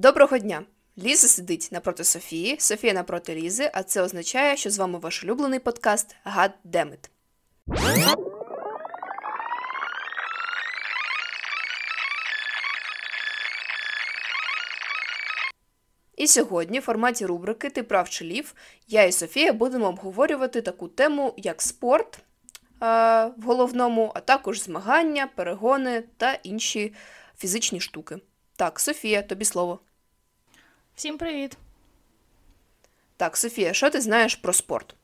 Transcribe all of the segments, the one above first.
Доброго дня! Ліза сидить напроти Софії, Софія напроти Лізи, а це означає, що з вами ваш улюблений подкаст God Damn It. І сьогодні в форматі рубрики Ти прав чи лів я і Софія будемо обговорювати таку тему, як спорт е, в головному, а також змагання, перегони та інші фізичні штуки. Так, Софія, тобі слово. Всім привіт! Так, Софія, що ти знаєш про спорт?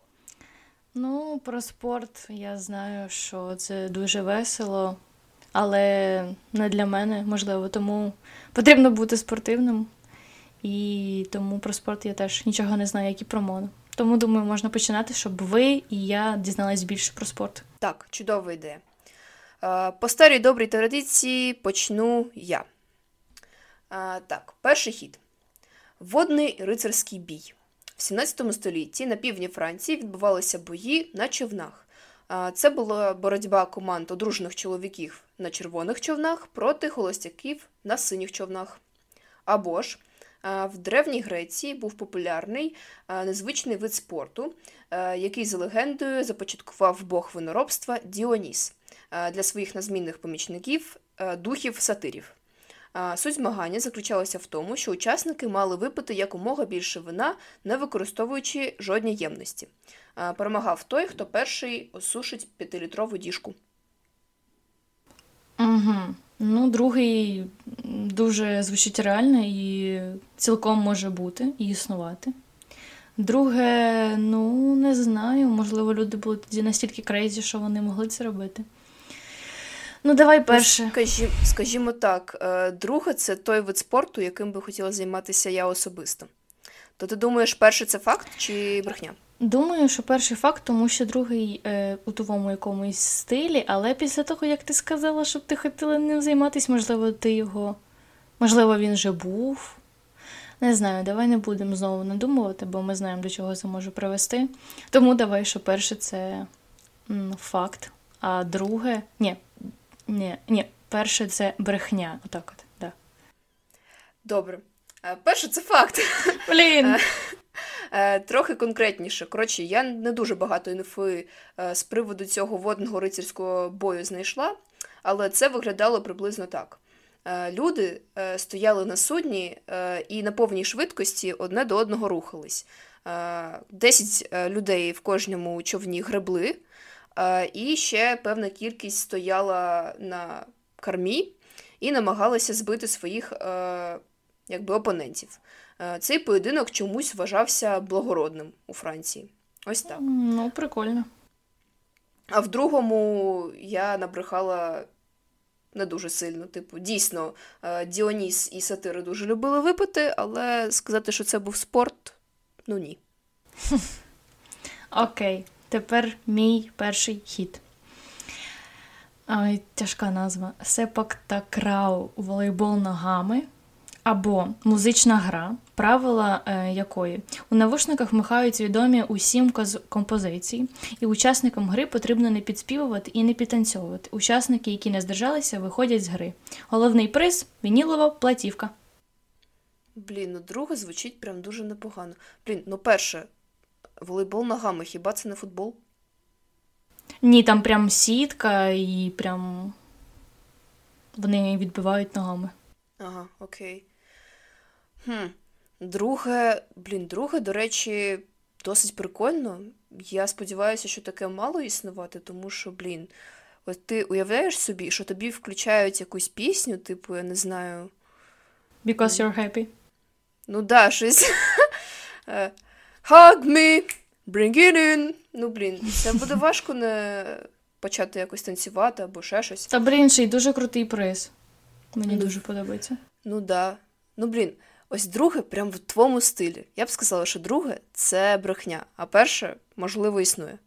Ну, про спорт я знаю, що це дуже весело, але не для мене, можливо, тому потрібно бути спортивним. І тому про спорт я теж нічого не знаю, як і про моду. Тому думаю, можна починати, щоб ви і я дізнались більше про спорт. Так, чудова ідея. Е, По старій добрій традиції почну я. Е, Так, перший хід. Водний рицарський бій. В 17 столітті на півдні Франції відбувалися бої на човнах. Це була боротьба команд одружених чоловіків на червоних човнах проти холостяків на синіх човнах. Або ж в Древній Греції був популярний незвичний вид спорту, який за легендою започаткував бог виноробства Діоніс для своїх назмінних помічників духів сатирів. Суть змагання заключалася в тому, що учасники мали випити якомога більше вина, не використовуючи жодні ємності. Перемагав той, хто перший осушить п'ятилітрову діжку. Угу. Ну, другий дуже звучить реально і цілком може бути і існувати. Друге, ну, не знаю, можливо, люди були тоді настільки crazy, що вони могли це робити. Ну, давай перше. Скажі, скажімо так, е, друге це той вид спорту, яким би хотіла займатися я особисто. То ти думаєш, перше це факт чи брехня? Думаю, що перший факт, тому що другий е, у твоєму якомусь стилі, але після того, як ти сказала, щоб ти хотіла ним займатися, можливо, ти його. Можливо, він вже був. Не знаю, давай не будемо знову надумувати, бо ми знаємо, до чого це може привести. Тому давай, що перше це м, факт, а друге. Ні, ні, ні, перше це брехня. Отак от, да. Добре. Е, Перше це факт. Блін! Е, Трохи конкретніше. Коротше, я не дуже багато інфи е, з приводу цього водного рицарського бою знайшла, але це виглядало приблизно так. Е, Люди е, стояли на судні е, і на повній швидкості одне до одного рухались. Е, Десять е, людей в кожному човні гребли, е, і ще певна кількість стояла на кормі і намагалася збити своїх е, якби, опонентів. Е, Цей поєдинок чомусь вважався благородним у Франції. Ось так. Ну, прикольно. А в другому я набрехала не дуже сильно. Типу, дійсно, е, Діоніс і сатири дуже любили випити, але сказати, що це був спорт, ну ні. Окей, тепер мій перший хід. Тяжка назва. Сепак такрау волейбол ногами або музична гра, правила е, якої у навушниках вмикають відомі усім композиції, і учасникам гри потрібно не підспівувати і не підтанцьовувати. Учасники, які не здержалися, виходять з гри. Головний приз вінілова платівка. Блін, ну друге звучить прям дуже непогано. Блін, ну перше, волейбол ногами, хіба це не футбол? Ні, там прям сітка і прям вони відбивають ногами. Ага, окей. Хм. Друге, блін, друге, до речі, досить прикольно. Я сподіваюся, що таке мало існувати, тому що, блін, от ти уявляєш собі, що тобі включають якусь пісню, типу, я не знаю. Because you're happy. Ну да, щось. Hug me, bring it in. Ну, блін, це буде важко не почати якось танцювати або ще щось. Та блін, ще й дуже крутий приз. Мені Ну. дуже подобається. Ну да. Ну, блін, ось друге прям в твоєму стилі. Я б сказала, що друге це брехня, а перше, можливо, існує.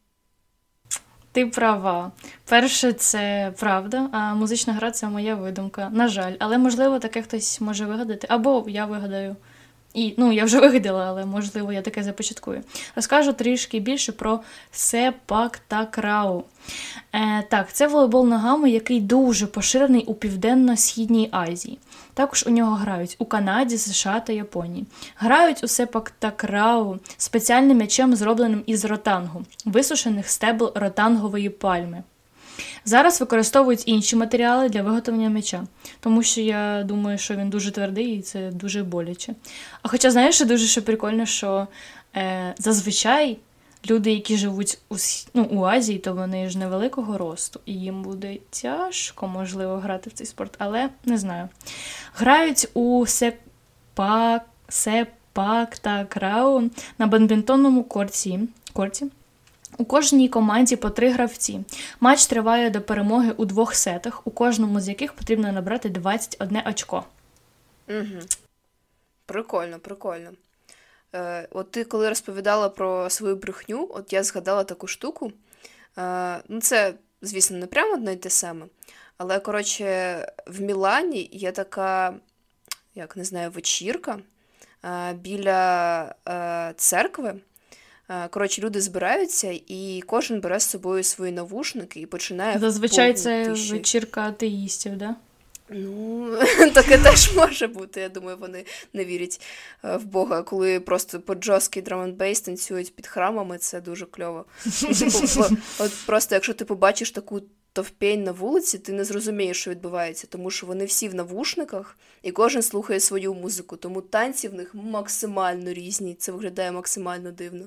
Ти права. Перше, це правда, а музична гра це моя видумка. На жаль, але можливо таке хтось може вигадати, або я вигадаю. І ну, я вже вигадала, але можливо я таке започаткую. Розкажу трішки більше про Сепак Такрау. Е, Так, це волейбол ногами, який дуже поширений у Південно-Східній Азії. Також у нього грають у Канаді, США та Японії. Грають у Сепак Такрау спеціальним м'ячем, зробленим із ротангу, висушених стебл ротангової пальми. Зараз використовують інші матеріали для виготовлення м'яча, тому що я думаю, що він дуже твердий і це дуже боляче. А хоча, знаєш, дуже що прикольно, що е, зазвичай люди, які живуть у ну, у Азії, то вони ж невеликого росту, і їм буде тяжко, можливо, грати в цей спорт, але не знаю. Грають у сепак, сепак та крау на бадмінтонному корті. корті. У кожній команді по три гравці. Матч триває до перемоги у двох сетах, у кожному з яких потрібно набрати 21 очко. Угу. Прикольно, прикольно. Е, От ти коли розповідала про свою брехню, от я згадала таку штуку. Е, Ну, це, звісно, не прямо одне й те саме. Але, коротше, в Мілані є така, як не знаю, вечірка е, біля е, церкви. Е, коротше, люди збираються, і кожен бере з собою свої навушники і починає. Зазвичай це вечірка атеїстів, да? Ну, таке теж може бути. Я думаю, вони не вірять е, в Бога, коли просто під жорсткий drum and bass танцюють під храмами, це дуже кльово. Типу, от просто якщо ти побачиш таку товпень на вулиці, ти не зрозумієш, що відбувається, тому що вони всі в навушниках і кожен слухає свою музику, тому танці в них максимально різні. Це виглядає максимально дивно.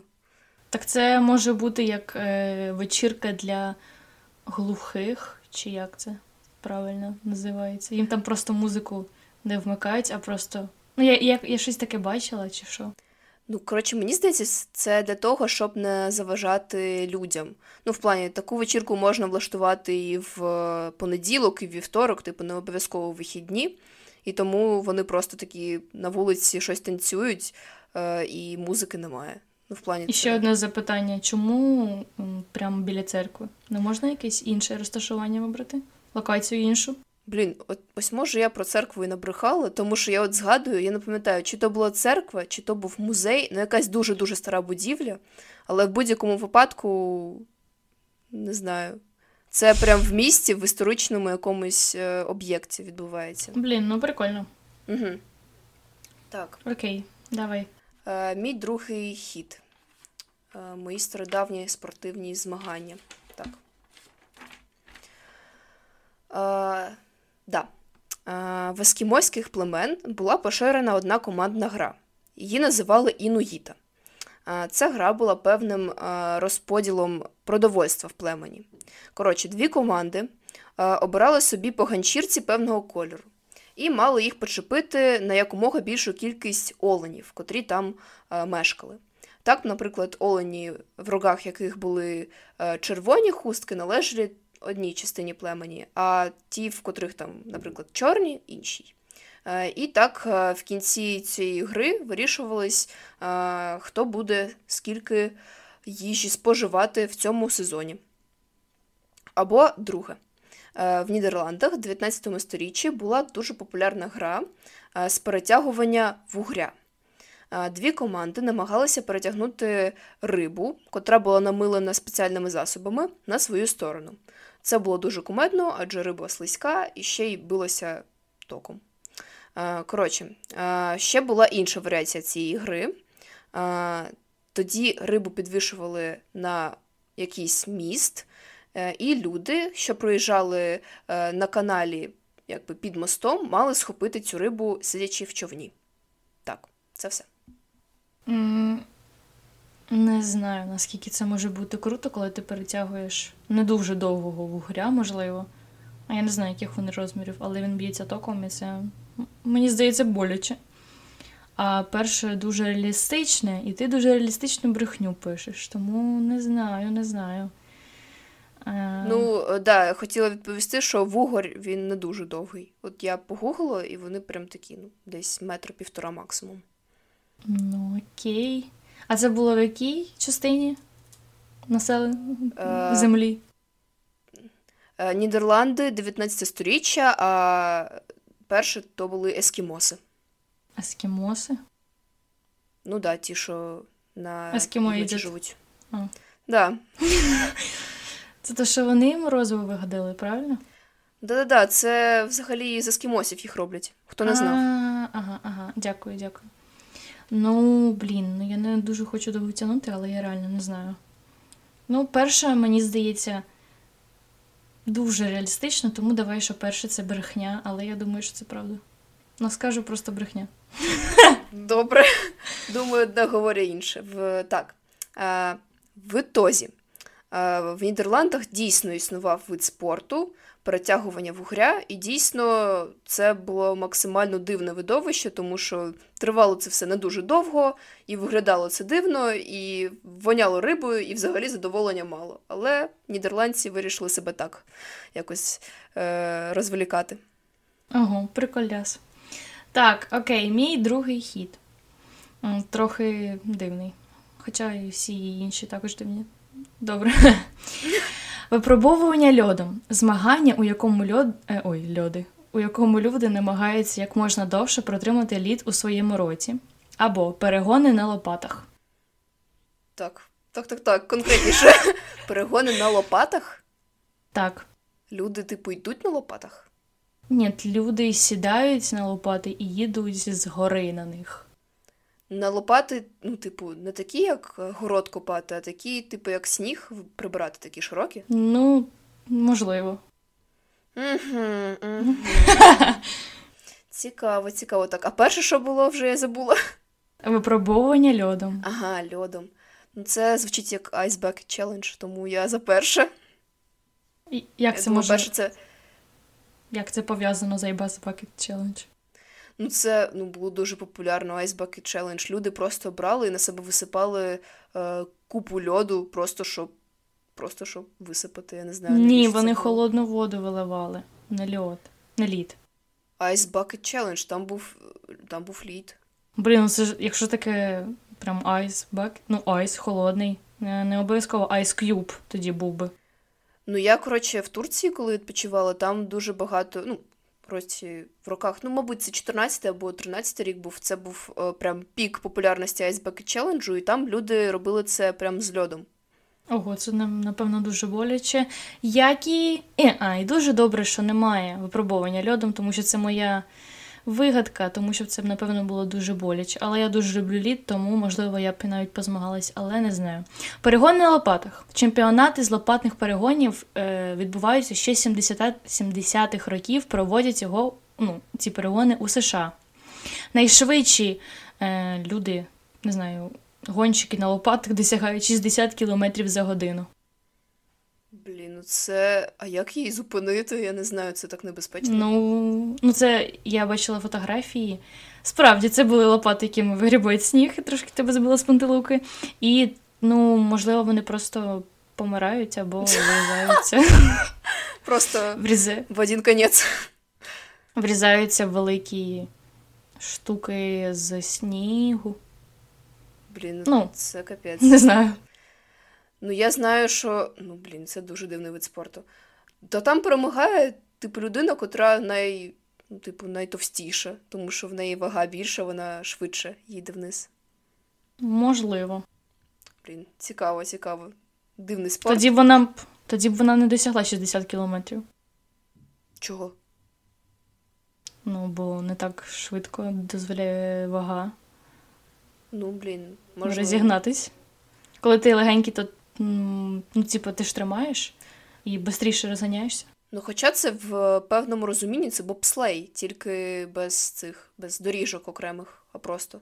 Так це може бути як е, вечірка для глухих, чи як це правильно називається. Їм там просто музику не вмикають, а просто. Ну, я я, я щось таке бачила, чи що. Ну, коротше, мені здається, це для того, щоб не заважати людям. Ну, в плані, таку вечірку можна влаштувати і в е, понеділок, і в вівторок, типу, не обов'язково в вихідні. І тому вони просто такі на вулиці щось танцюють, е, і музики немає. Ну, в плані І ще одне запитання: чому прямо біля церкви? Не можна якесь інше розташування вибрати? Локацію іншу? Блін, от ось може я про церкву і набрехала, тому що я от згадую, я не пам'ятаю, чи то була церква, чи то був музей, ну якась дуже-дуже стара будівля, але в будь-якому випадку не знаю. Це прям в місті, в історичному якомусь е, об'єкті відбувається. Блін, ну прикольно. Угу. Так. Окей, давай. Е, Мій другий хід. Е, Мої стародавні спортивні змагання. Так. Е, да. Е, в ескімойських племен була поширена одна командна гра. Її називали Інуїта. Е, ця гра була певним розподілом продовольства в племені. Коротше, дві команди обирали собі по ганчірці певного кольору і мали їх почепити на якомога більшу кількість оленів, котрі там мешкали. Так, наприклад, олені, в рогах яких були е, червоні хустки, належали одній частині племені, а ті, в котрих там, наприклад, чорні іншій. Е, і так е, в кінці цієї гри вирішувалось, хто буде скільки їжі споживати в цьому сезоні. Або друге. В Нідерландах в 19 сторіччі була дуже популярна гра з перетягування вугря. Дві команди намагалися перетягнути рибу, котра була намилена спеціальними засобами, на свою сторону. Це було дуже кумедно, адже риба слизька і ще й билося током. Коротше, ще була інша варіація цієї гри. Тоді рибу підвішували на якийсь міст, е, і люди, що проїжджали е, на каналі якби під мостом, мали схопити цю рибу, сидячи в човні. Так, це все. Не знаю, наскільки це може бути круто, коли ти перетягуєш не дуже довгого вугря, можливо. А я не знаю, яких вони розмірів, але він б'ється током і це, мені здається, боляче. А перше дуже реалістичне, і ти дуже реалістичну брехню пишеш, тому не знаю, не знаю. Е... Ну, так, да, хотіла відповісти, що вугор він не дуже довгий. От я погуглила, і вони прям такі, ну, десь метр півтора максимум. Ну, окей. А це було в якій частині населення е, землі? Е, Нідерланди 19 сторіччя, а перше то були ескімоси. Ескімоси? Ну да, ті, що на Ескімо півночі їдять. живуть. А. Да. Це те, що вони морозиво вигадали, правильно? Да-да-да, це взагалі з ескімосів їх роблять. Хто не знав. А, Ага, ага, дякую, дякую. Ну, блін, ну я не дуже хочу довго тягнути, але я реально не знаю. Ну, перше, мені здається, дуже реалістично, тому давай, що перше це брехня, але я думаю, що це правда. Ну, скажу просто брехня. Добре. Думаю, одне говорю інше. В, так. Е, в ітозі. Е, в Нідерландах дійсно існував вид спорту, перетягування вугря, і дійсно це було максимально дивне видовище, тому що тривало це все не дуже довго, і виглядало це дивно, і воняло рибою, і взагалі задоволення мало. Але нідерландці вирішили себе так якось е, розвлікати. Ого, приколяс. Так, окей, мій другий хід. Трохи дивний. Хоча і всі інші також дивні. Добре. Випробовування льодом. Змагання, у якому льод. Е, ой, льоди. У якому люди намагаються як можна довше протримати лід у своєму роті. Або перегони на лопатах. Так, так, так, так, конкретніше. Перегони на лопатах. Так. Люди, типу, йдуть на лопатах. Ні, люди сідають на лопати і їдуть з гори на них. На лопати, ну, типу, не такі, як город копати, а такі, типу, як сніг прибирати, такі широкі. Ну, можливо. Угу, угу. Цікаво, цікаво. Так, а перше, що було, вже я забула. Випробовування льодом. Ага, льодом. Ну, це звучить як Ice Bucket Challenge, тому я за перше. І Я Як це думаю, може перше це. Як це пов'язано з iBus Bucket Challenge? Ну, це ну, було дуже популярно Ice Bucket Challenge. Люди просто брали і на себе висипали е, купу льоду, просто щоб, просто щоб висипати. Я не знаю. Ні, вони холодну воду виливали. На льод. На лід. Ice Bucket Challenge, там був, там був лід. Блін, ну це ж, якщо таке прям ice bucket, ну ice холодний. Не, не обов'язково Ice Cube тоді був би. Ну, я, коротше, в Турції, коли відпочивала, там дуже багато, ну, році, в роках, ну, мабуть, це 14 або 13 рік був. Це був е, прям пік популярності Ice Bucket Challenge, і там люди робили це прям з льодом. Ого, це нам, напевно дуже боляче. Як і. Е, а, і дуже добре, що немає випробування льодом, тому що це моя вигадка, тому що це б, напевно, було дуже боляче. Але я дуже люблю лід, тому, можливо, я б навіть позмагалась, але не знаю. Перегони на лопатах. Чемпіонати з лопатних перегонів е, відбуваються ще з 70 70-х років, проводять його, ну, ці перегони у США. Найшвидші е, люди, не знаю, гонщики на лопатах досягають 60 км за годину. Блін, ну це. А як її зупинити? Я не знаю, це так небезпечно. Ну, ну це я бачила фотографії. Справді, це були лопати, якими вигрібають сніг, і трошки тебе збило з пантелуки. І, ну, можливо, вони просто помирають або врізаються. Просто в один конець. Врізаються великі штуки з снігу. Блін, Ну. це капець. Не знаю. Ну, я знаю, що. Ну, блін, це дуже дивний вид спорту. То там перемагає, типу, людина, котра най. Ну, типу, найтовстіша, тому що в неї вага більша, вона швидше їде вниз. Можливо. Блін, цікаво, цікаво. Дивний спорт. Тоді б вона тоді б вона не досягла 60 кілометрів. Чого? Ну, бо не так швидко дозволяє вага Ну, блін, можливо. розігнатись. Коли ти легенький, то ну, типу, ти ж тримаєш і швидше розганяєшся. Ну, хоча це в певному розумінні це бобслей, тільки без цих, без доріжок окремих, а просто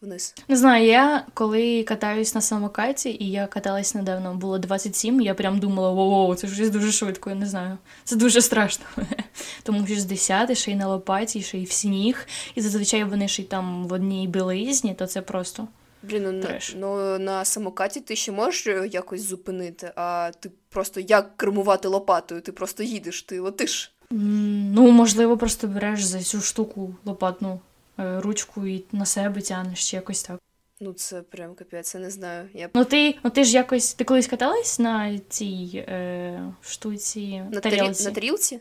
вниз. Не знаю, я коли катаюсь на самокаті, і я каталась недавно, було 27, я прям думала, воу, це щось дуже швидко, я не знаю. Це дуже страшно. Тому 60, ще й на лопаті, ще й в сніг, і зазвичай вони ще й там в одній білизні, то це просто. Блін, ну, ну на самокаті ти ще можеш якось зупинити, а ти просто як кермувати лопатою? Ти просто їдеш, ти летиш. Ну, можливо, просто береш за цю штуку лопатну е, ручку і на себе тянеш чи якось так. Ну, це прям капець, я не знаю. Я Ну ти, ну ти ж якось. Ти колись каталась на цій е, штуці на, тарілці? на тарілці?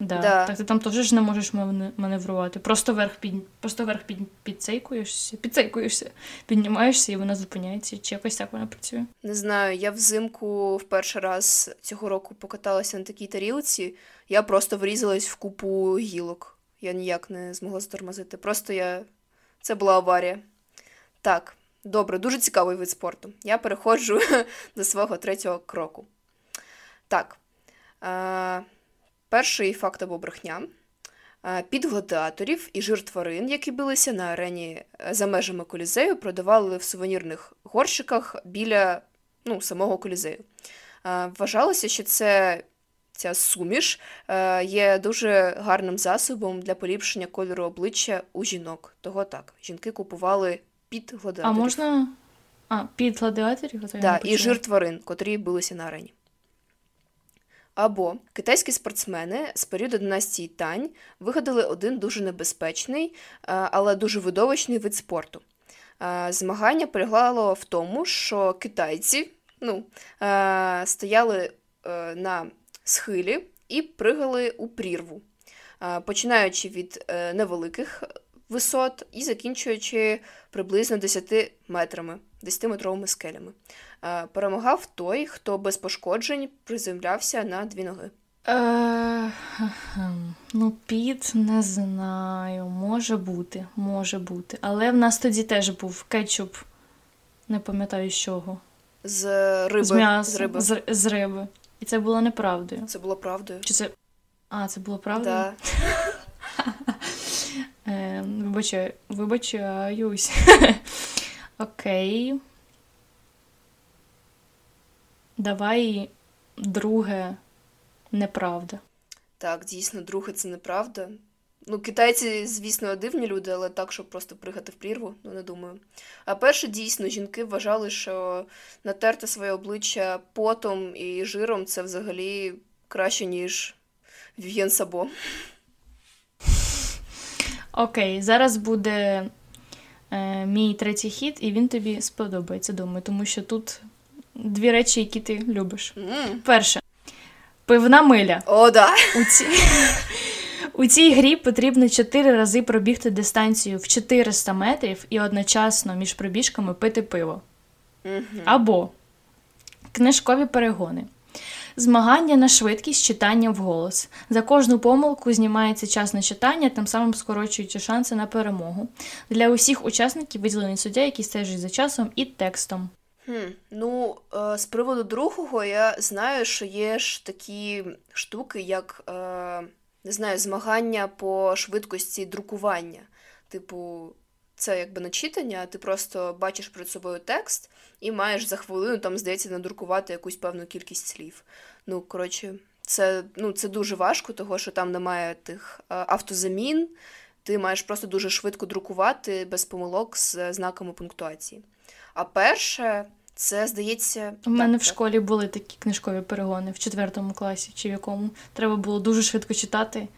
Да. Да. Так ти там теж не можеш маневрувати. Просто вверх під просто вверх під підцейкуєшся, підцейкуєшся, піднімаєшся і вона зупиняється. Чи якось так вона працює? Не знаю, я взимку в перший раз цього року покаталася на такій тарілці, я просто врізалась в купу гілок. Я ніяк не змогла затормозити. Просто я. Це була аварія. Так, добре, дуже цікавий вид спорту. Я переходжу до свого третього кроку. Так. Е, перший факт або брехня. Е, Під гладіаторів і жир тварин, які билися на арені е, за межами колізею, продавали в сувенірних горщиках біля ну, самого колізею. Е, Вважалося, що це, ця суміш є дуже гарним засобом для поліпшення кольору обличчя у жінок. Того так, жінки купували під А можна. А, під гладіаторів? Да, і жир тварин, котрі билися на арені. Або китайські спортсмени з періоду династії Тань вигадали один дуже небезпечний, е, але дуже видовищний вид спорту. Е, Змагання полягало в тому, що китайці ну, е, стояли на схилі і пригали у прірву, починаючи від невеликих висот і закінчуючи приблизно 10 метрами, 10-метровими скелями. Е, Перемагав той, хто без пошкоджень приземлявся на дві ноги. Е, ну, під не знаю. Може бути, може бути. Але в нас тоді теж був кетчуп, не пам'ятаю з чого. З риби. з м'яса, З риби. З, з риби. І це було неправдою. Це було правдою. Чи це. А, це було правдою? Да. Е, вибачаю, вибачаюсь. Окей. Давай друге неправда. Так, дійсно, друге це неправда. Ну, китайці, звісно, дивні люди, але так, щоб просто пригати в прірву, ну не думаю. А перше, дійсно, жінки вважали, що натерти своє обличчя потом і жиром це взагалі краще, ніж Вів'єн Сабо. Окей, зараз буде е, мій третій хід, і він тобі сподобається, думаю, тому що тут дві речі, які ти любиш. М. Перше, пивна миля. О, да. У, ці... У цій грі потрібно чотири рази пробігти дистанцію в 400 метрів і одночасно між пробіжками пити пиво. Мгм. Або книжкові перегони. Змагання на швидкість читання вголос. За кожну помилку знімається час на читання, тим самим скорочуючи шанси на перемогу. Для усіх учасників виділений суддя, який стежить за часом і текстом. Хм, ну, е, з приводу другого, я знаю, що є ж такі штуки, як е, не знаю, змагання по швидкості друкування. Типу, це якби начитання, ти просто бачиш перед собою текст і маєш за хвилину, там, здається, надрукувати якусь певну кількість слів. Ну, коротше, це, ну, це дуже важко, того що там немає тих е, автозамін. Ти маєш просто дуже швидко друкувати без помилок з знаками пунктуації. А перше, це здається. У мене так, в так. школі були такі книжкові перегони в четвертому класі чи в якому. Треба було дуже швидко читати.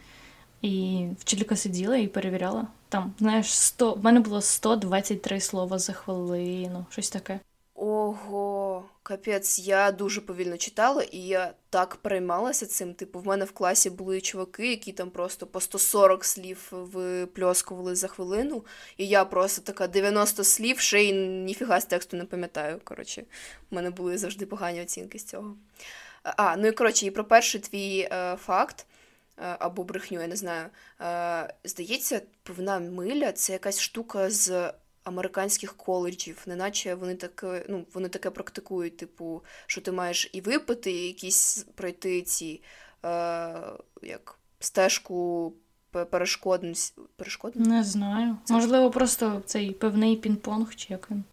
І вчителька сиділа і перевіряла. Там, знаєш, 100, в мене було 123 слова за хвилину, щось таке. Ого, капець, я дуже повільно читала, і я так переймалася цим. Типу, в мене в класі були чуваки, які там просто по 140 слів випльоскували за хвилину, і я просто така 90 слів, ще й ніфіга з тексту не пам'ятаю. Коротше, в мене були завжди погані оцінки з цього. А, ну і коротше, і про перший твій е, факт. Е, Або брехню, я не знаю. Е, Здається, пивна миля це якась штука з американських коледжів, неначе вони таке, ну, вони таке практикують, типу, що ти маєш і випити, і якісь пройти ці е, як стежку пе- перешкодність. Перешкодність? Не знаю. Можливо, просто цей певний пінг-понг, чи як він.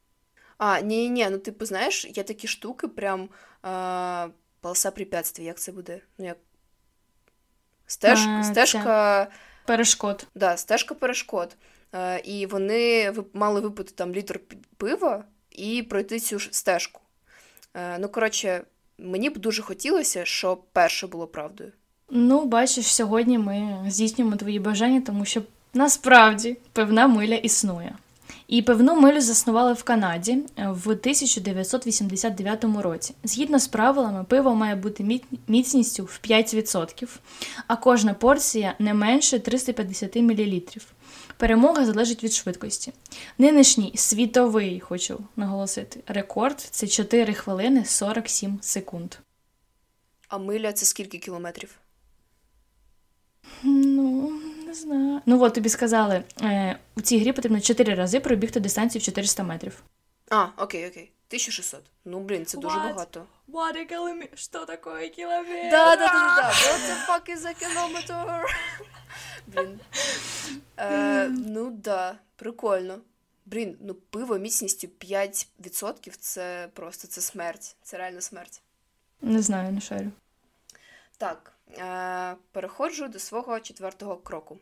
А, ні, ні, ну типу, знаєш, є такі штуки, прям е, полоса препятствий, як це буде? Ну, як Стеж, Е, це- Перешкод. Да, стежка перешкод. Е, і вони мали випити там літр пива і пройти цю ж стежку. Е, ну, коротше, мені б дуже хотілося, щоб перше було правдою. Ну, бачиш, сьогодні ми здійснюємо твої бажання, тому що насправді певна миля існує. І певну милю заснували в Канаді в 1989 році. Згідно з правилами, пиво має бути міцністю в 5%, а кожна порція не менше 350 мл. Перемога залежить від швидкості. Нинішній світовий, хочу наголосити, рекорд це 4 хвилини 47 секунд. А миля це скільки кілометрів? Ну, не знаю. Ну от тобі сказали, е, у цій грі потрібно 4 рази пробігти дистанцію в 400 метрів. А, окей, окей. 1600. Ну, блін, це дуже What? багато. What a kilometer? Що таке кілометр? Да, да, да, да, да. What the fuck is a kilometer? Блін. Е, ну да, прикольно. Блін, ну пиво міцністю 5% це просто це смерть. Це реально смерть. Не знаю, не шарю. Так, переходжу до свого четвертого кроку.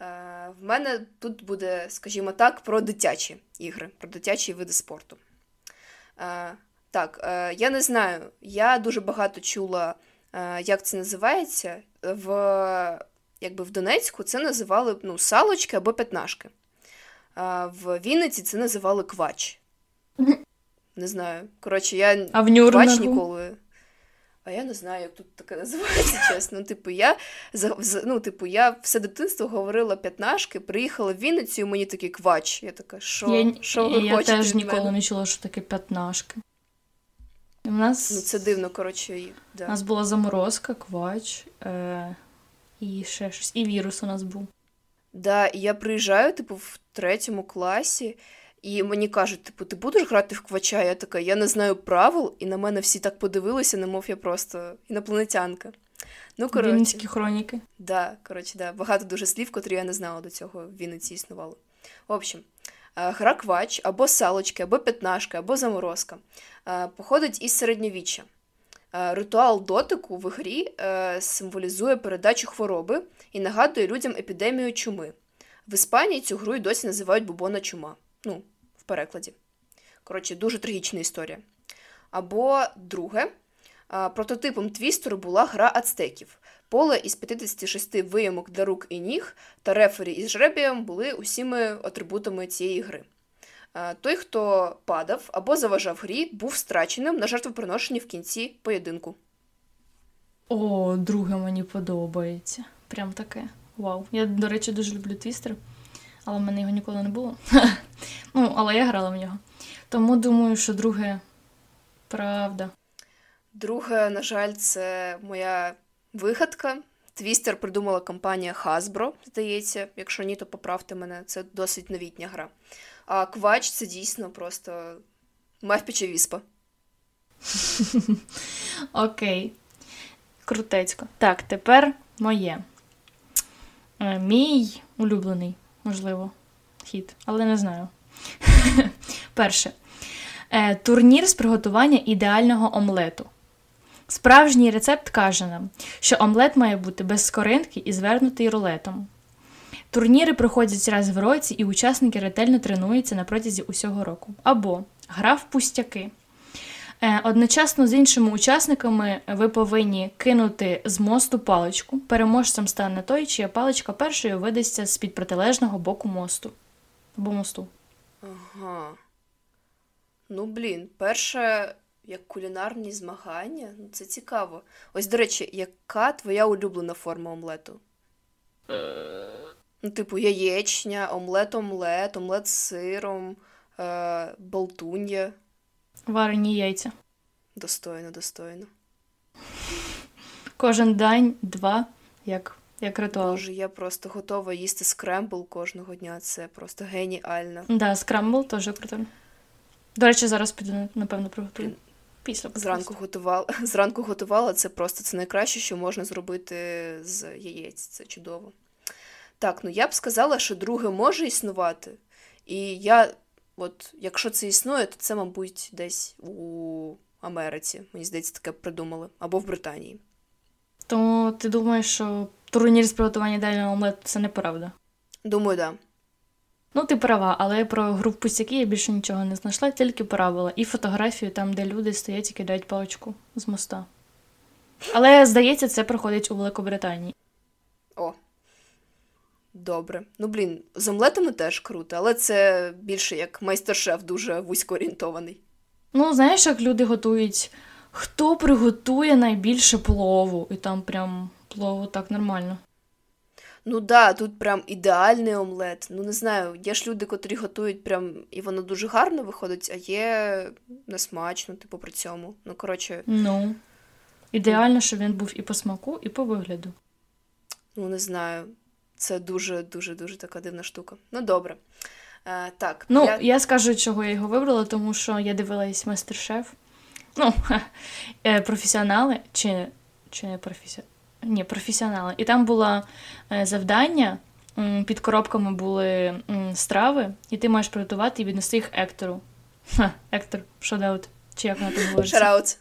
Е, в мене тут буде, скажімо так, про дитячі ігри, про дитячі види спорту. Е, так, е, я не знаю, я дуже багато чула, е, як це називається. В якби в Донецьку це називали ну, салочки або п'ятнашки. В Вінниці це називали квач. Не знаю. Коротше, я а в квач ніколи. А я не знаю, як тут таке називається, чесно. Типу, я ну, типу, я все дитинство говорила п'ятнашки, приїхала в Вінницю, і мені такий квач. Я така, що я, що ви я хочете? Я теж ніколи мене? не чула, що таке п'ятнашки. У нас... Ну, це дивно, коротше. Да. У нас була заморозка, квач. Е... І ще щось. І вірус у нас був. Да, і я приїжджаю, типу, в третьому класі, і мені кажуть, типу, ти будеш грати в квача? Я така, я не знаю правил, і на мене всі так подивилися, немов я просто інопланетянка. Ну, коротше. Вінницькі хроніки. Да, коротше, да. Багато дуже слів, котрі я не знала до цього в Вінниці існувало. В общем, е, гра квач або салочки, або п'ятнашка, або заморозка е, походить із середньовіччя. Е, ритуал дотику в грі символізує передачу хвороби і нагадує людям епідемію чуми. В Іспанії цю гру й досі називають бубона чума. Ну, в перекладі. Коротше, дуже трагічна історія. Або друге, е, прототипом твістеру була гра ацтеків. Поле із 56 виямок для рук і ніг та рефері із жребієм були усіми атрибутами цієї гри. Той, хто падав або заважав грі, був страченим на жертвоприношенні в кінці поєдинку. О, друге мені подобається. Прям таке. Вау. Я, до речі, дуже люблю твістер, але в мене його ніколи не було. Ну, але я грала в нього. Тому думаю, що друге правда. Друге, на жаль, це моя вигадка. Твістер придумала компанія Hasbro, здається. Якщо ні, то поправте мене. Це досить новітня гра. А квач це дійсно просто мавпіча віспа. Окей. Крутецько. Так, тепер моє. Е, мій улюблений, можливо, хід, але не знаю. Перше. Е, турнір з приготування ідеального омлету. Справжній рецепт каже нам, що омлет має бути без скоринки і звернутий рулетом. Турніри проходять раз в році, і учасники ретельно тренуються на протязі усього року. Або гра в пустяки. Е, одночасно з іншими учасниками ви повинні кинути з мосту паличку. Переможцем стане той, чия паличка першою видасться з під протилежного боку мосту. Або мосту. Ага. Ну, блін, перше, як кулінарні змагання, ну це цікаво. Ось, до речі, яка твоя улюблена форма омлету? Ну, типу, яєчня, омлет-омлет, омлет з сиром, е, болтун'я. Варені яйця. Достойно, достойно. Кожен день два, як як ритуал. Боже, я просто готова їсти скрембл кожного дня. Це просто геніально. Так, да, скрембл теж круто. До речі, зараз піду, напевно, приготую. Після зранку готувала. Зранку готувала це просто це найкраще, що можна зробити з яєць. Це чудово. Так, ну я б сказала, що друге може існувати. І я, от, якщо це існує, то це, мабуть, десь у Америці. Мені здається, таке придумали. Або в Британії. То ти думаєш, що турнір з приготування ідеального омлету це неправда? Думаю, так. Да. Ну, ти права, але про гру в пустяки я більше нічого не знайшла, тільки правила. І фотографію там, де люди стоять і кидають паличку з моста. Але, здається, це проходить у Великобританії. О, Добре. Ну, блін, з омлетами теж круто, але це більше як майстер-шеф дуже вузько орієнтований. Ну, знаєш, як люди готують, хто приготує найбільше плову, і там прям плову так нормально. Ну да, тут прям ідеальний омлет. Ну не знаю, є ж люди, котрі готують прям і воно дуже гарно виходить, а є несмачно, типу, при цьому. Ну, коротше. Ну. Ідеально, щоб він був і по смаку, і по вигляду. Ну, не знаю. Це дуже-дуже дуже така дивна штука. Ну, добре. Е, так, Ну, я... я скажу, чого я його вибрала, тому що я дивилась мастер-шеф. Ну, е, професіонали, чи чи не професіонали? Ні, професіонали. І там було е, завдання, під коробками були страви, і ти маєш приготувати і віднести їх Ектору. Ха, Ектор, shout out. Чи як вона там говориться? Shout out.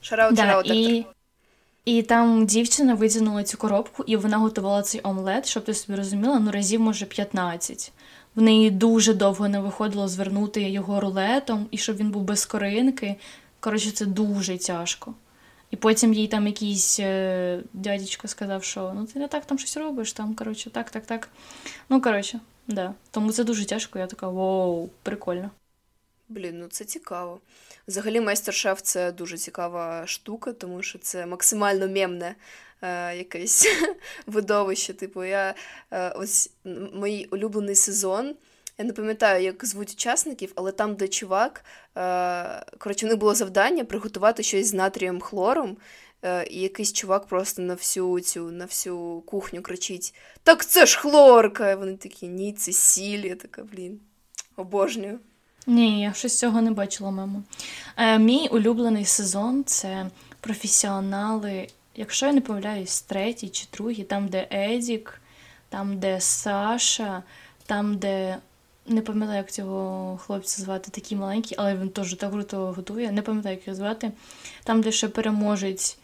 Shout out, да, shout out, і... І там дівчина витягнула цю коробку, і вона готувала цей омлет, щоб ти собі розуміла, ну разів, може, 15. В неї дуже довго не виходило звернути його рулетом, і щоб він був без скоринки. Коротше, це дуже тяжко. І потім їй там якийсь е, дядечко сказав, що ну ти не так там щось робиш, там, коротше, так, так, так. Ну, коротше, да. Тому це дуже тяжко, я така, воу, прикольно. Блін, ну це цікаво. Взагалі, майстер-шеф це дуже цікава штука, тому що це максимально мемне е, якесь видовище. Типу, я е, ось мій улюблений сезон. Я не пам'ятаю, як звуть учасників, але там, де чувак, е, коротше, в них було завдання приготувати щось з натрієм хлором. Е, і якийсь чувак просто на всю цю на всю кухню кричить: Так це ж хлорка! І вони такі, ні, це сіль. Я така, блін, обожнюю. Ні, я щось цього не бачила, мама. Е, Мій улюблений сезон це професіонали, якщо я не помиляюсь, третій чи другий, там, де Едік, там, де Саша, там, де. Не пам'ятаю, як цього хлопця звати, такий маленький, але він теж так круто готує. Не пам'ятаю, як його звати. Там, де ще переможець.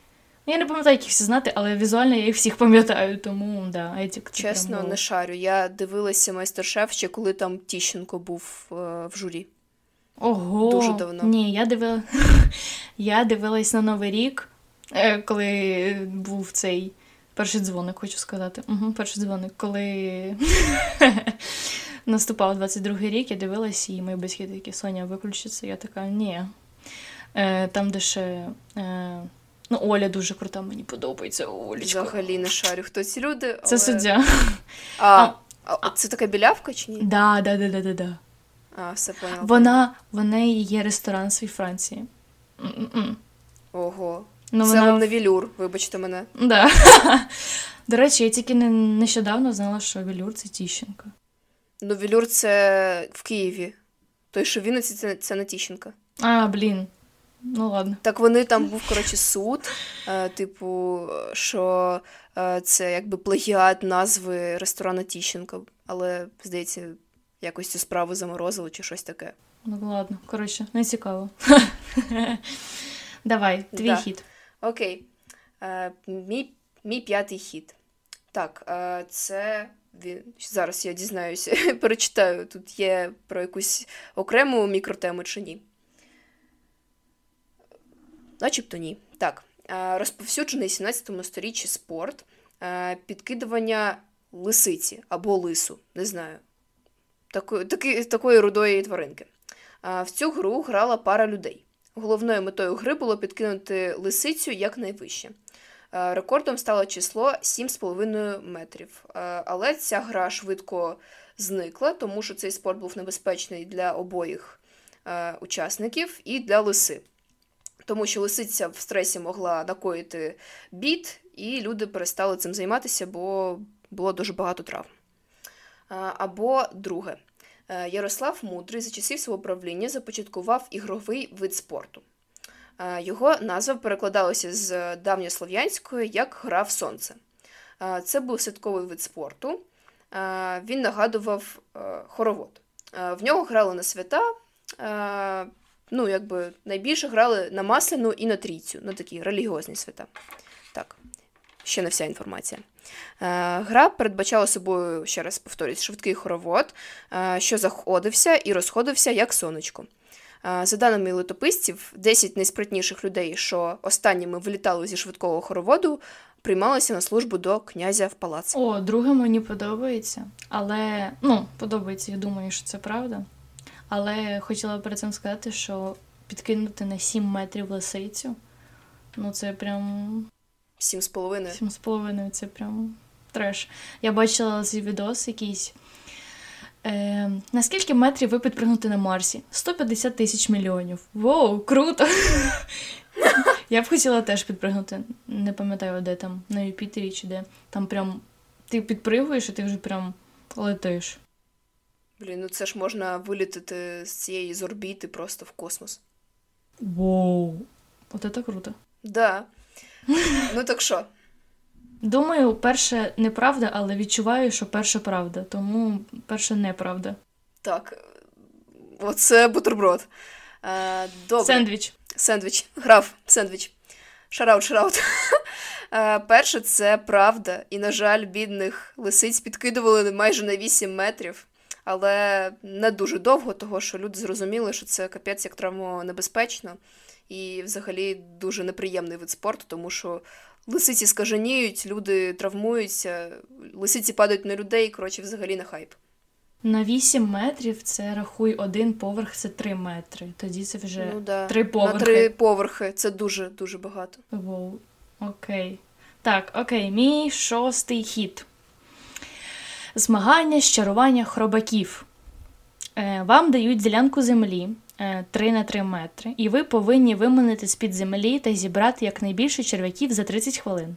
Я не пам'ятаю, як їх всі знати, але візуально я їх всіх пам'ятаю, тому да, Едік. Чесно, прям... не шарю. Я дивилася майстер-шеф ще коли там Тіщенко був е, в журі. Ого, Дуже давно. Ні, я дивила... я дивилась на Новий рік, е, коли був цей перший дзвоник, хочу сказати. Угу, Перший дзвоник, коли наступав 22-й рік, я дивилась, і мої батьки такі Соня виключиться. Я така, ні. Е, Там, де ще. Ну, Оля дуже крута, мені подобається Олечка. Взагалі не шарю, хто ці люди. Але... Це суддя. А, а, Це така білявка чи ні? Да, да, да, да, да. А, все поняла. Вона, в неї є ресторан свій Франції. М-м-м. Ого. Ну, Це вона... вам не вілюр, вибачте мене. Да. До речі, я тільки не, нещодавно знала, що вілюр це Тіщенка. Ну, вілюр це в Києві. Той, що в Вінниці, це, це не Тіщенка. А, блін. Ну ладно. Так вони там був, коротше, суд, е, типу, що е, це якби плагіат назви ресторану Тіщенка, але, здається, якось цю справу заморозили чи щось таке. Ну ладно, коротше, не цікаво. Давай, твій да. хід. Окей. Е, Мій мій п'ятий хід. Так, е, це він зараз я дізнаюся, перечитаю, тут є про якусь окрему мікротему чи ні. Начебто ні. Так, е, розповсюджений 17 сторіччі спорт, е, підкидування лисиці або лису, не знаю, такої, таки, такої рудої тваринки. В цю гру грала пара людей. Головною метою гри було підкинути лисицю якнайвище. Рекордом стало число 7,5 метрів. Але ця гра швидко зникла, тому що цей спорт був небезпечний для обоїх учасників і для лиси. Тому що лисиця в стресі могла накоїти бід, і люди перестали цим займатися, бо було дуже багато травм. Або друге. Е, Ярослав Мудрий за часів свого правління започаткував ігровий вид спорту. Е, його назва перекладалася з давньослов'янської як гра в сонце. Е, це був святковий вид спорту. Він нагадував хоровод. В нього грали на свята, ну, якби найбільше грали на Масляну і на трійцю, на такі релігіозні свята. Так, ще не вся інформація. Е, гра передбачала собою, ще раз повторюсь, швидкий хоровод, е, що заходився і розходився як сонечко. Е, за даними летописців, 10 найспритніших людей, що останніми вилітали зі швидкого хороводу, приймалася на службу до князя в палац. О, друге мені подобається, але ну, подобається, я думаю, що це правда. Але хотіла перед цим сказати, що підкинути на 7 метрів лисицю, ну це прям Сім з половиною. Сім з половиною це прям треш. Я бачила цей відос якийсь. Е, наскільки метрів ви підпригнути на Марсі? 150 тисяч мільйонів. Воу, круто! Я б хотіла теж підпригнути. Не пам'ятаю, де там, на Юпітері чи де. Там прям ти підпригуєш і ти вже прям летиш. Блін, ну це ж можна вилітати з цієї з орбіти просто в космос. Воу! От це круто. Да. Ну так що? Думаю, перше неправда, але відчуваю, що перше правда. Тому перше неправда. Так. Оце бутерброд. Е, Добре. Сендвіч. Сендвіч. Грав сендвіч. Shout out, shout out. Е, Перше, це правда. І, на жаль, бідних лисиць підкидували майже на 8 метрів. Але не дуже довго, того що люди зрозуміли, що це капець як травмонебезпечно. І взагалі дуже неприємний вид спорту, тому що лисиці скаженіють, люди травмуються, лисиці падають на людей, коротше, взагалі на хайп. На 8 метрів це рахуй один поверх, це 3 метри. Тоді це вже ну, да. 3 поверхи. На три поверхи це дуже дуже багато. Воу, окей. Так, окей, мій шостий хід. Змагання з чарування хробаків. Е, Вам дають ділянку землі е, 3 на 3 метри, і ви повинні виманити з-під землі та зібрати якнайбільше черв'яків за 30 хвилин.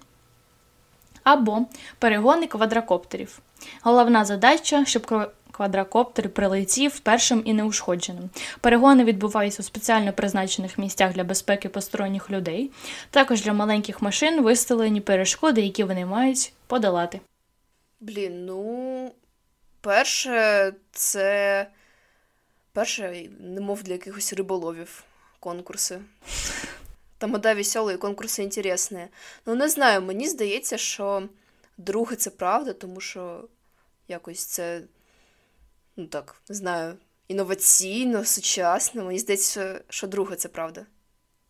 Або перегони квадрокоптерів. Головна задача, щоб квадрокоптер прилетів першим і неушкодженим. Перегони відбуваються у спеціально призначених місцях для безпеки посторонніх людей. Також для маленьких машин виставлені перешкоди, які вони мають подолати. Блін, ну, перше, це. Перше, немов для якихось риболовів конкурси. Там Тамада веселі, конкурси інтересні. Ну, не знаю, мені здається, що друге це правда, тому що якось це, ну так, не знаю, інноваційно, сучасно. Мені здається, що друге це правда.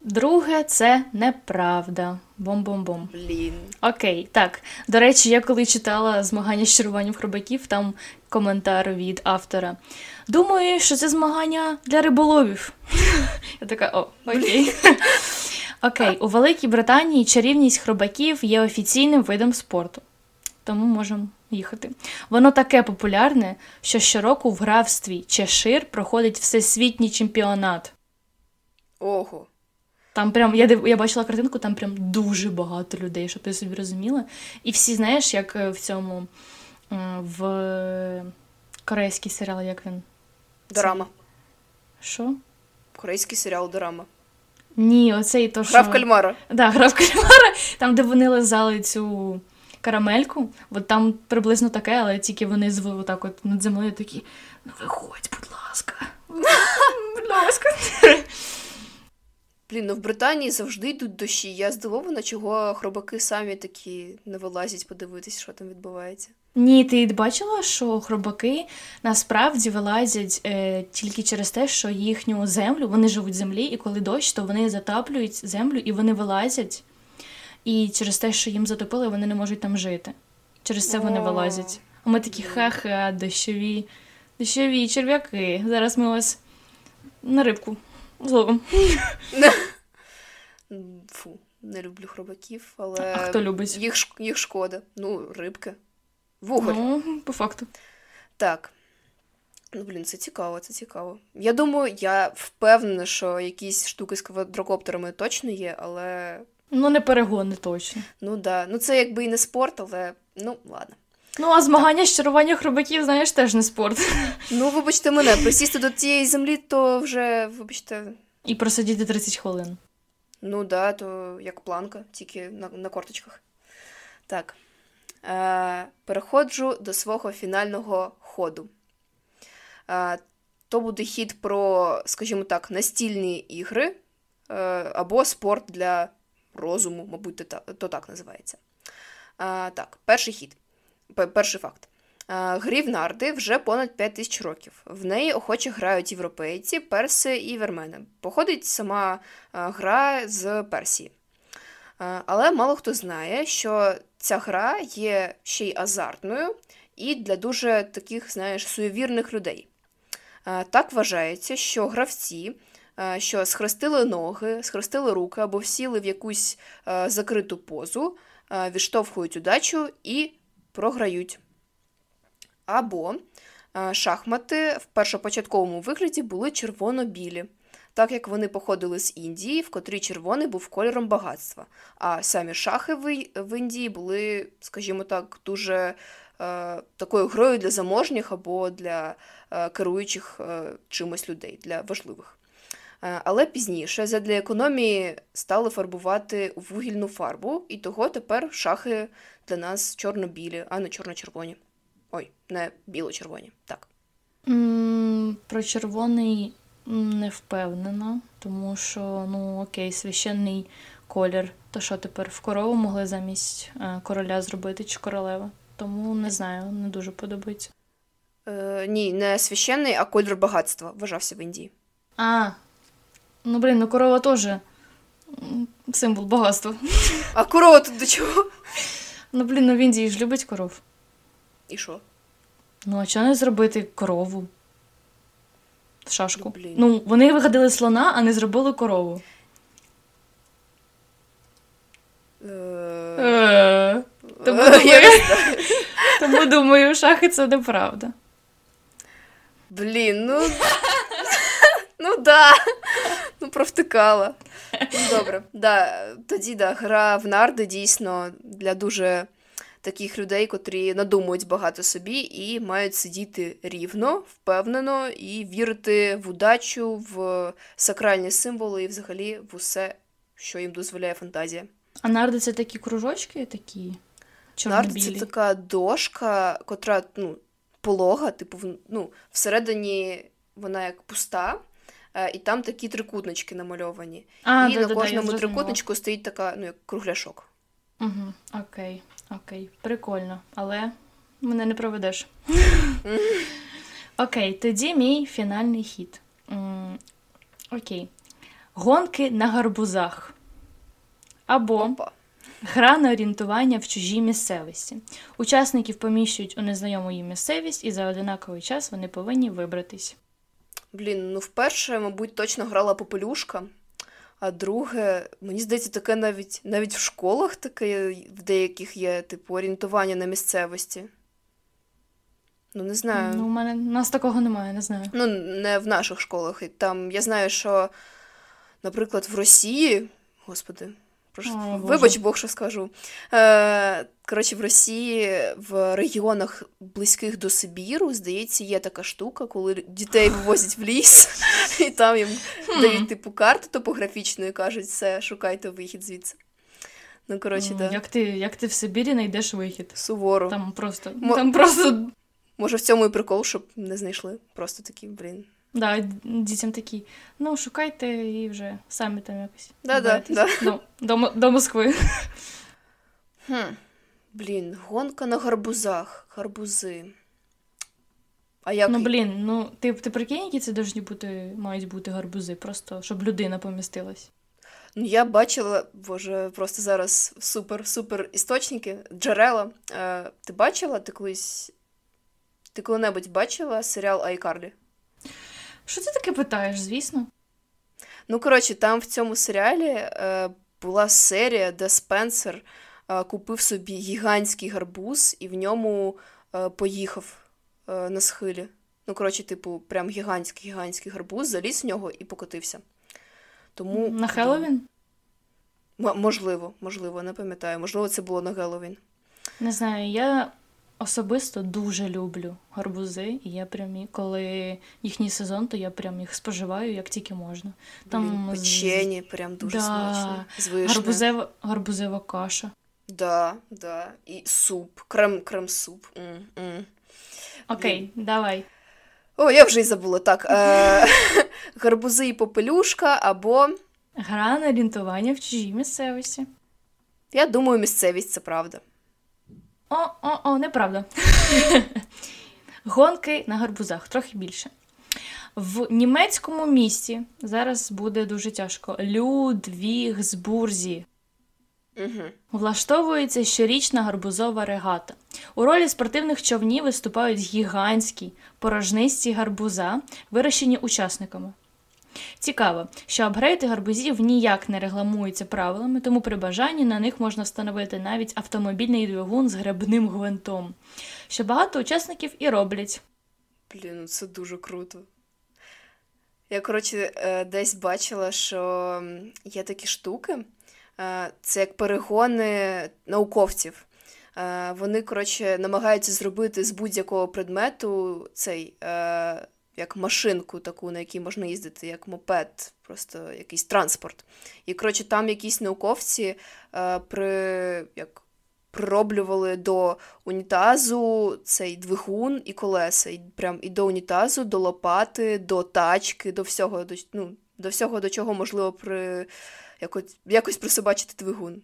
Друге це неправда. Бом-бом-бом. Блін. Окей, так. До речі, я коли читала змагання з чаруванням хробаків, там коментар від автора. Думаю, що це змагання для риболовів. Я така, о, окей. Окей, у Великій Британії чарівність хробаків є офіційним видом спорту. Тому можемо їхати. Воно таке популярне, що щороку в графстві Чешир проходить всесвітній чемпіонат. Ого. Там прям, я, див, я бачила картинку, там прям дуже багато людей, щоб ти собі розуміла. І всі, знаєш, як е, в цьому е, в корейський серіал, як він? Дорама. Що? Корейський серіал Дорама. Ні, оцей то, що... Гра в кальмара. Да, гра в кальмара, там, де вони лизали цю карамельку, от там приблизно таке, але тільки вони звели отак от над землею такі, ну виходь, будь ласка. Будь ласка. Блін, ну в Британії завжди йдуть дощі. Я здивована, чого хробаки самі такі не вилазять подивитись, що там відбувається. Ні, ти бачила, що хробаки насправді вилазять е, тільки через те, що їхню землю, вони живуть в землі, і коли дощ, то вони затаплюють землю і вони вилазять. І через те, що їм затопили, вони не можуть там жити. Через це вони О. вилазять. А ми такі ха-ха, дощові, дощові черв'яки. Зараз ми вас на рибку зловимо. Фу, не люблю хробаків, але А хто любить? їх, їх шкода. Ну, рибки. Вуголь. Ну, по факту. Так. Ну, блін, це цікаво, це цікаво. Я думаю, я впевнена, що якісь штуки з квадрокоптерами точно є, але Ну, не перегони точно. ну да. Ну це якби і не спорт, але ну ладно. Ну, а змагання з чарування хробаків, знаєш, теж не спорт. Ну, вибачте мене, присісти до тієї землі, то вже, вибачте, І просидіти 30 хвилин. Ну да, то як планка, тільки на, на корточках. Так. Е, переходжу до свого фінального ходу. Е, то буде хід про, скажімо так, настільні ігри е, або спорт для розуму, мабуть, то так називається. Е, так, перший хід. Перший факт. Е, Грі в нарди вже понад 5 тисяч років. В неї охоче грають європейці, перси і вермени. Походить сама гра з Персії. Але мало хто знає, що ця гра є ще й азартною і для дуже таких, знаєш, суєвірних людей. Так вважається, що гравці, що схрестили ноги, схрестили руки або всіли в якусь закриту позу, відштовхують удачу і програють. Або шахмати в першопочатковому вигляді були червоно-білі так як вони походили з Індії, в котрій червоний був кольором багатства. А самі шахи в Індії були, скажімо так, дуже е, такою грою для заможніх або для е, керуючих е, чимось людей, для важливих. Е, але пізніше, задля економії, стали фарбувати вугільну фарбу, і того тепер шахи для нас чорно-білі, а не чорно-червоні. Ой, не біло-червоні. Так. Mm, про червоний не впевнена, тому що, ну, окей, священний колір. То що тепер в корову могли замість е, короля зробити чи королева? Тому не знаю, не дуже подобається. Е, Ні, не священний, а колір багатства вважався в Індії. А, ну блін, ну корова теж символ багатства. А корова тут до чого? Ну, блін, ну в Індії ж любить коров. І що? Ну, а чого не зробити корову? шашку. Блін. Ну, вони вигадали слона, а не зробили корову. Е. Тому думаю, шахи це неправда. Блін, ну. Ну да. Ну, провтикала. Ну, добре. Да, Тоді да, гра в нарди дійсно для дуже таких людей, котрі надумують багато собі і мають сидіти рівно, впевнено і вірити в удачу, в сакральні символи і взагалі в усе, що їм дозволяє фантазія. А нарди це такі кружочки, такі Нарди це така дошка, котра ну, полога, типу, ну, всередині вона як пуста. Е, і там такі трикутнички намальовані. А, і да, на да, кожному трикутничку стоїть така, ну, як кругляшок. Угу, Окей. Окей, прикольно, але мене не проведеш. Окей, тоді мій фінальний хід. Окей. Гонки на гарбузах. Або Опа. гра на орієнтування в чужій місцевості. Учасників поміщують у незнайому їм місцевість, і за одинаковий час вони повинні вибратись. Блін, ну вперше, мабуть, точно грала попелюшка. А друге, мені здається, таке навіть навіть в школах таке в деяких є, типу, орієнтування на місцевості. Ну, не знаю. Ну, у мене у нас такого немає, не знаю. Ну, не в наших школах. Там я знаю, що, наприклад, в Росії, господи, Прошу, О, Вибач, Бог, що скажу. Е, Коротше, в Росії в регіонах близьких до Сибіру, здається, є така штука, коли дітей вивозять в ліс, і там їм дають типу карту топографічну і кажуть, все, шукайте вихід звідси. Ну, коротше, да. Як ти як ти в Сибірі знайдеш вихід? Суворо. Там просто. Там просто... Може, в цьому і прикол, щоб не знайшли. Просто такі, блін. Да, дітям такі, ну, шукайте і вже самі там якось. Да-да, да. До, до, до Москви. Хм. Блін, гонка на гарбузах, гарбузи. А як... Ну, блін, ну ти ти прикинь, які це повинні бути, мають бути гарбузи, просто щоб людина помістилась. Ну, я бачила, боже, просто зараз супер-супер істочники, джерела. Е, Ти бачила ти колись. Ти коли-небудь бачила серіал iCarly? Що ти таке питаєш, звісно? Ну, коротше, там в цьому серіалі е, була серія, де Спенсер е, купив собі гігантський гарбуз і в ньому е, поїхав е, на схилі. Ну, коротше, типу, прям гігантський гігантський гарбуз, заліз в нього і покотився. Тому... На Хеллоуін? Можливо, можливо, не пам'ятаю. Можливо, це було на Геловін. Не знаю, я особисто дуже люблю гарбузи, і я прям, коли їхній сезон, то я прям їх споживаю як тільки можна. Там печені, прям дуже да, смачно. З гарбузева, гарбузева каша. Да, да. І суп, крем крем суп. Окей, Блін. давай. О, я вже й забула так. Е- Гарбузи і попелюшка або. Гра на орієнтування в чужій місцевості. Я думаю, місцевість це правда. О-о-о, неправда. Гонки на гарбузах, трохи більше. В німецькому місті зараз буде дуже тяжко. Людвігсбурзі. Угу. Влаштовується щорічна гарбузова регата. У ролі спортивних човнів виступають гігантські порожнисті гарбуза, вирощені учасниками. Цікаво, що апгрейди гарбузів ніяк не регламуються правилами, тому при бажанні на них можна встановити навіть автомобільний двигун з гребним гвинтом, що багато учасників і роблять. Блін, ну це дуже круто. Я, коротше, е, десь бачила, що є такі штуки, е, це як перегони науковців. Е, вони, коротше, намагаються зробити з будь-якого предмету цей як машинку, таку, на якій можна їздити, як мопед, просто якийсь транспорт. І, коротше, там якісь науковці при як пророблювали до унітазу цей двигун і колеса. І прям і до унітазу, до лопати, до тачки, до всього, до, ну, до всього, до чого можливо при, якось, якось присобачити двигун.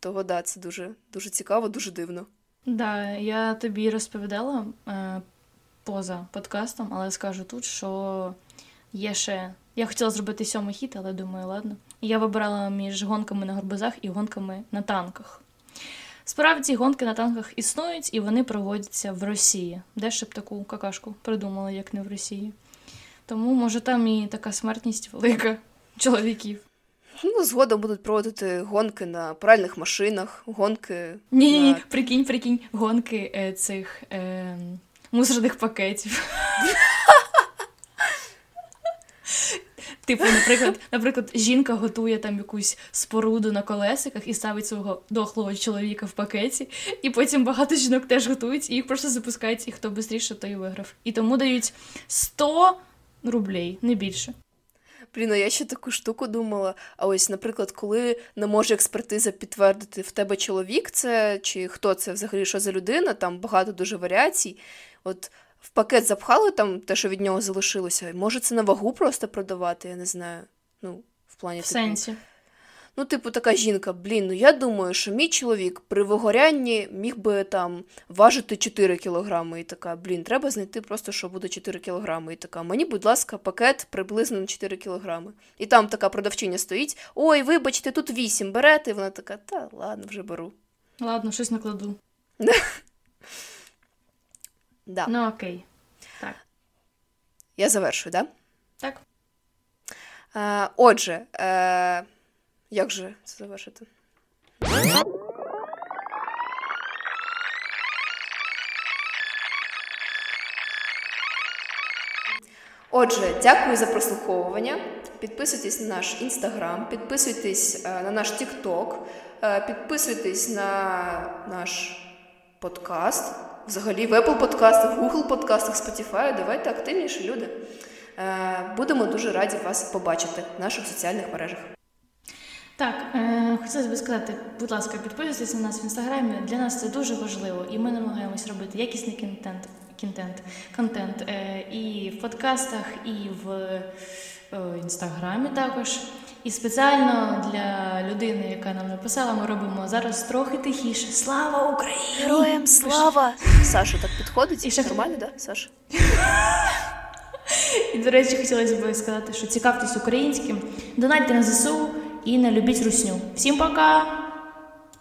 Того да, це дуже дуже цікаво, дуже дивно. Да, я тобі розповідала е, поза подкастом, але скажу тут, що є ще. Я хотіла зробити сьомий хіт, але думаю, ладно. я вибирала між гонками на горбузах і гонками на танках. Справді, гонки на танках існують і вони проводяться в Росії. Де ще б таку какашку придумали, як не в Росії. Тому, може, там і така смертність велика чоловіків. Ну, згодом будуть проводити гонки на пральних машинах, гонки. Ні, ні, на... прикинь, прикинь, гонки е, цих е, мусорних пакетів. Типу, наприклад, наприклад, жінка готує там якусь споруду на колесиках і ставить свого дохлого чоловіка в пакеті, і потім багато жінок теж готують, і їх просто запускають, і хто швидше, той виграв. І тому дають 100 рублей, не більше. Блін, а я ще таку штуку думала. А ось, наприклад, коли не може експертиза підтвердити в тебе чоловік, це чи хто це взагалі що за людина, там багато дуже варіацій. От в пакет запхали там те, що від нього залишилося. Може, це на вагу просто продавати, я не знаю. Ну, в плані В типу... сенсі. Ну, типу, така жінка, блін, ну я думаю, що мій чоловік при вигорянні міг би там важити 4 кілограми. І така, блін, треба знайти просто, що буде 4 кілограми. І така, мені, будь ласка, пакет приблизно на 4 кілограми. І там така продавчиня стоїть: ой, вибачте, тут 8 берете. І вона така, та ладно, вже беру. Ладно, щось накладу. Да. Ну окей. Так. Я завершую, да? Так. Е, Отже, е, як же це завершити? Отже, дякую за прослуховування. Підписуйтесь на наш інстаграм, підписуйтесь е, на наш Тікток, е, підписуйтесь на наш подкаст взагалі в Apple подкастах, в Google подкастах, Spotify. Давайте активніше, люди. Е, будемо дуже раді вас побачити в наших соціальних мережах. Так, е, хотілося б сказати, будь ласка, підписуйтесь на нас в інстаграмі. Для нас це дуже важливо, і ми намагаємось робити якісний контент, контент, контент е, і в подкастах, і в е, інстаграмі також. І спеціально для людини, яка нам написала, ми робимо зараз трохи тихіше. Слава Україні! Героям слава! Саша так підходить? І ще... Нормально, так, да, Саша? І, до речі, хотілося б сказати, що цікавтесь українським, донайте на ЗСУ і не любіть русню. Всім пока!